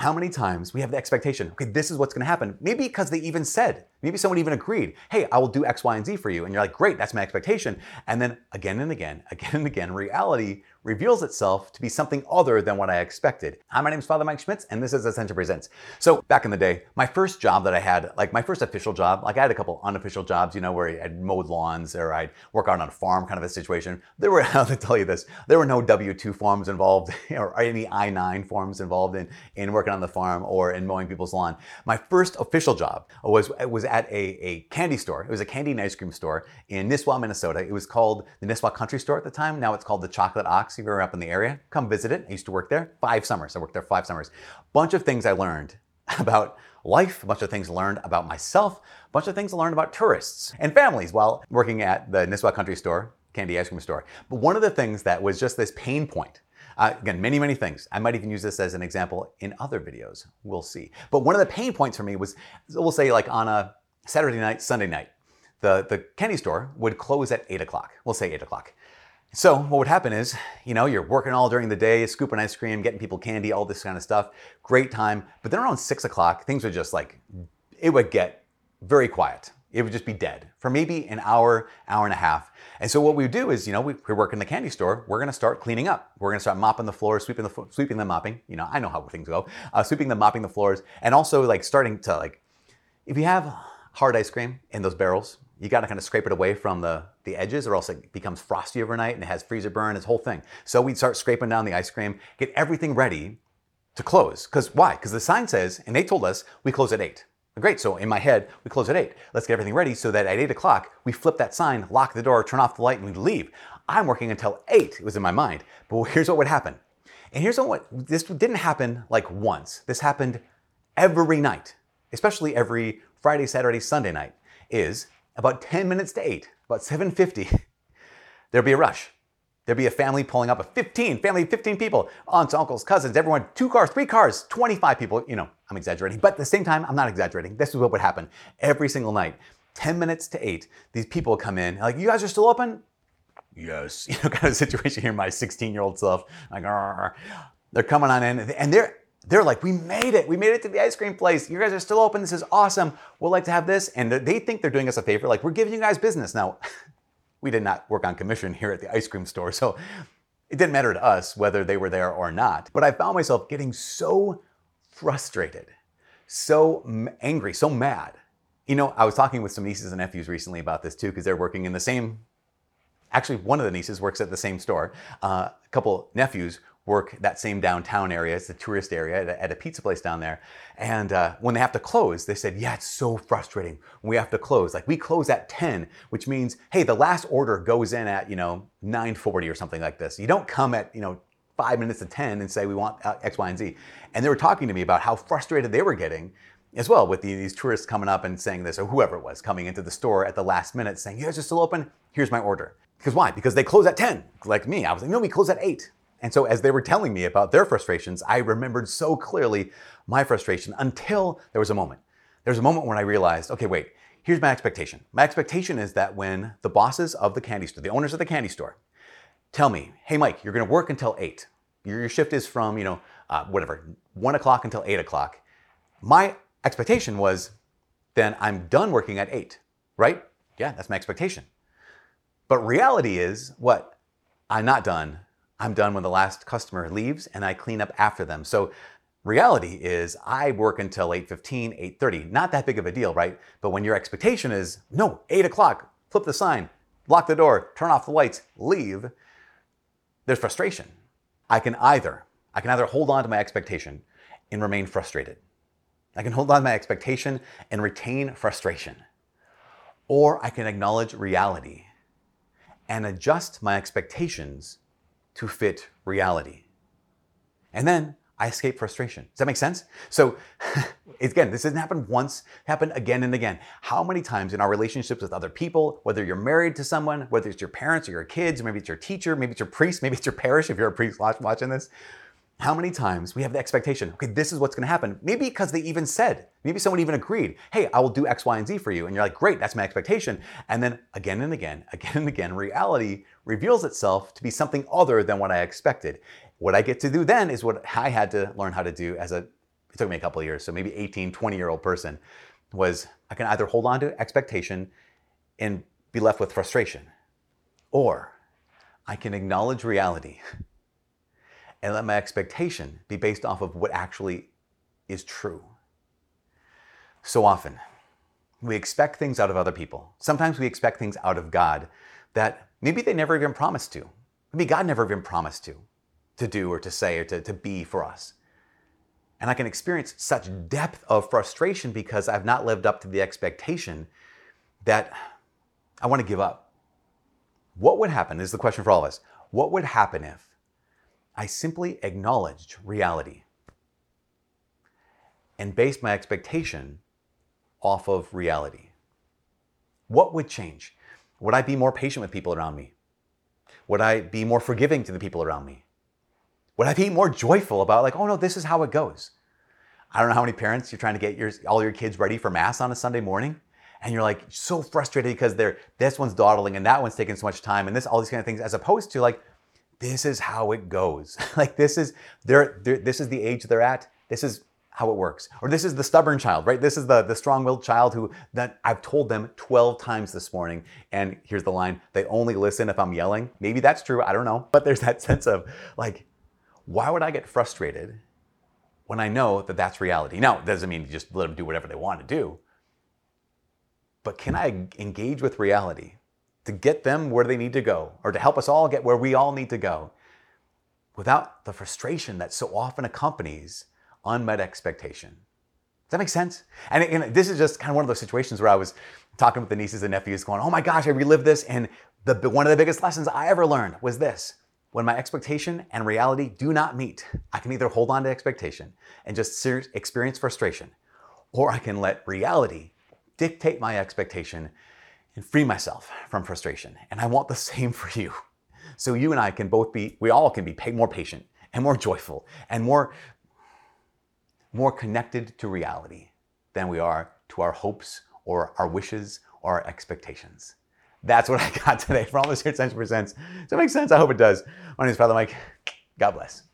how many times we have the expectation, okay, this is what's gonna happen. Maybe because they even said, maybe someone even agreed, hey, I will do X, Y, and Z for you. And you're like, great, that's my expectation. And then again and again, again and again, reality reveals itself to be something other than what I expected. Hi, my name is Father Mike Schmitz, and this is Ascension Presents. So back in the day, my first job that I had, like my first official job, like I had a couple unofficial jobs, you know, where I'd mowed lawns or I'd work out on a farm kind of a situation. There were, I'll tell you this, there were no W-2 forms involved or any I-9 forms involved in, in working on the farm or in mowing people's lawn. My first official job was, was at a, a candy store. It was a candy and ice cream store in Nisswa, Minnesota. It was called the Nisswa Country Store at the time. Now it's called the Chocolate Ox if you're up in the area, come visit it. I used to work there five summers. I worked there five summers. Bunch of things I learned about life, a bunch of things learned about myself, a bunch of things I learned about tourists and families while working at the Nisswa Country Store, candy ice cream store. But one of the things that was just this pain point uh, again, many, many things. I might even use this as an example in other videos. We'll see. But one of the pain points for me was, we'll say, like on a Saturday night, Sunday night, the, the candy store would close at 8 o'clock. We'll say 8 o'clock. So what would happen is, you know, you're working all during the day, scooping ice cream, getting people candy, all this kind of stuff. Great time. But then around six o'clock, things would just like, it would get very quiet. It would just be dead for maybe an hour, hour and a half. And so what we do is, you know, we, we work in the candy store. We're going to start cleaning up. We're going to start mopping the floors, sweeping the sweeping the mopping. You know, I know how things go. Uh, sweeping the mopping the floors, and also like starting to like, if you have hard ice cream in those barrels, you got to kind of scrape it away from the, the edges or else it becomes frosty overnight and it has freezer burn, this whole thing. So we'd start scraping down the ice cream, get everything ready to close. Because why? Because the sign says, and they told us, we close at 8. Great, so in my head, we close at 8. Let's get everything ready so that at 8 o'clock, we flip that sign, lock the door, turn off the light, and we leave. I'm working until 8, it was in my mind. But here's what would happen. And here's what, this didn't happen like once. This happened every night, especially every Friday, Saturday, Sunday night, is about 10 minutes to 8, about 7.50, there'd be a rush. There'd be a family pulling up, a 15, family of 15 people, aunts, uncles, cousins, everyone, two cars, three cars, 25 people. You know, I'm exaggerating, but at the same time, I'm not exaggerating. This is what would happen every single night. 10 minutes to 8, these people come in, like, you guys are still open? Yes. You know, kind of situation here, my 16 year old self, like, they're coming on in, and they're they're like, we made it. We made it to the ice cream place. You guys are still open. This is awesome. We'd like to have this. And they think they're doing us a favor. Like, we're giving you guys business. Now, we did not work on commission here at the ice cream store. So it didn't matter to us whether they were there or not. But I found myself getting so frustrated, so angry, so mad. You know, I was talking with some nieces and nephews recently about this too, because they're working in the same actually one of the nieces works at the same store. Uh, a couple nephews work that same downtown area. It's a tourist area at a, at a pizza place down there. And uh, when they have to close, they said, yeah, it's so frustrating we have to close. Like we close at 10, which means, hey, the last order goes in at, you know, 940 or something like this. You don't come at, you know, five minutes to 10 and say, we want uh, X, Y, and Z. And they were talking to me about how frustrated they were getting as well with the, these tourists coming up and saying this, or whoever it was coming into the store at the last minute saying, you guys are still open? Here's my order. Because why? Because they close at 10, like me. I was like, no, we close at 8. And so as they were telling me about their frustrations, I remembered so clearly my frustration until there was a moment. There was a moment when I realized, okay, wait, here's my expectation. My expectation is that when the bosses of the candy store, the owners of the candy store, tell me, hey, Mike, you're going to work until 8. Your, shift is from, you know, uh, whatever, 1 o'clock until 8 o'clock. My expectation was then I'm done working at 8, right? Yeah, that's my expectation. But reality is what? I'm not done I'm done when the last customer leaves and I clean up after them. So reality is I work until 8.15, 8.30. Not that big of a deal, right? But when your expectation is, no, 8 o'clock, flip the sign, lock the door, turn off the lights, leave, there's frustration. I can either, I can either hold on to my expectation and remain frustrated. I can hold on to my expectation and retain frustration. Or I can acknowledge reality and adjust my expectations to fit reality. And then I escape frustration. Does that make sense? So, again, this doesn't happen once, happen again and again. How many times in our relationships with other people, whether you're married to someone, whether it's your parents or your kids, maybe it's your teacher, maybe it's your priest, maybe it's your parish if you're a priest watching this, how many times we have the expectation, okay, this is what's gonna happen. Maybe because they even said, maybe someone even agreed, hey, I will do X, Y, and Z for you. And you're like, great, that's my expectation. And then again and again, again and again, reality reveals itself to be something other than what I expected. What I get to do then is what I had to learn how to do as a it took me a couple of years, so maybe 18, 20 year old person, was I can either hold on to expectation and be left with frustration, or I can acknowledge reality and let my expectation be based off of what actually is true. So often, we expect things out of other people. Sometimes we expect things out of God that maybe they never even promised to. Maybe God never even promised to, to do or to say or to, to be for us. And I can experience such depth of frustration because I've not lived up to the expectation that I want to give up. What would happen? This is the question for all of us. What would happen if I simply acknowledged reality and based my expectation off of reality? What would change? Would I be more patient with people around me? Would I be more forgiving to the people around me? Would I be more joyful about like, oh no, this is how it goes? I don't know how many parents you're trying to get your, all your kids ready for mass on a Sunday morning, and you're like so frustrated because they're this one's dawdling and that one's taking so much time and this all these kind of things, as opposed to like, this is how it goes. like this is they're, they're this is the age they're at. This is how it works. Or this is the stubborn child, right? This is the, the strong-willed child who that I've told them 12 times this morning. And here's the line, they only listen if I'm yelling. Maybe that's true, I don't know. But there's that sense of like, why would I get frustrated when I know that that's reality? Now, it doesn't mean just let them do whatever they want to do. But can I engage with reality to get them where they need to go or to help us all get where we all need to go without the frustration that so often accompanies unmet expectation. Does that make sense? And, and, this is just kind of one of those situations where I was talking with the nieces and nephews, going, "Oh my gosh, I relived this." And the one of the biggest lessons I ever learned was this: when my expectation and reality do not meet, I can either hold on to expectation and just experience frustration, or I can let reality dictate my expectation and free myself from frustration. And I want the same for you. So you and I can both be, we all can be more patient and more joyful and more more connected to reality than we are to our hopes or our wishes or our expectations. That's what I got today from Here at Ascension Presents. Does that make sense? I hope it does. My name is Father Mike. God bless.